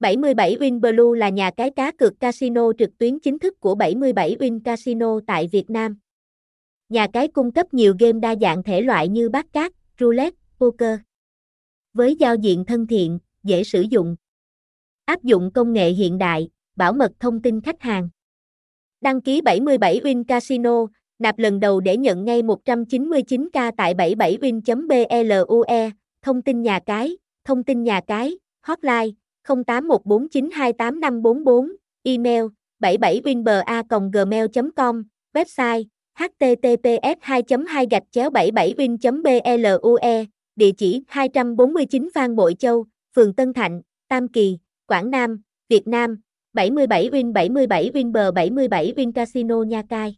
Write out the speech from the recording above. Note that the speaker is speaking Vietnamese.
77 Win Blue là nhà cái cá cược casino trực tuyến chính thức của 77 Win Casino tại Việt Nam. Nhà cái cung cấp nhiều game đa dạng thể loại như bát cát, roulette, poker. Với giao diện thân thiện, dễ sử dụng. Áp dụng công nghệ hiện đại, bảo mật thông tin khách hàng. Đăng ký 77 Win Casino, nạp lần đầu để nhận ngay 199k tại 77win.blue, thông tin nhà cái, thông tin nhà cái, hotline 0814928544, email 77winba.gmail.com, website https 2 2 gạch chéo 77 win blue địa chỉ 249 Phan Bội Châu, phường Tân Thạnh, Tam Kỳ, Quảng Nam, Việt Nam, 77 Win 77 Win bờ 77 Win Casino Nha Cai.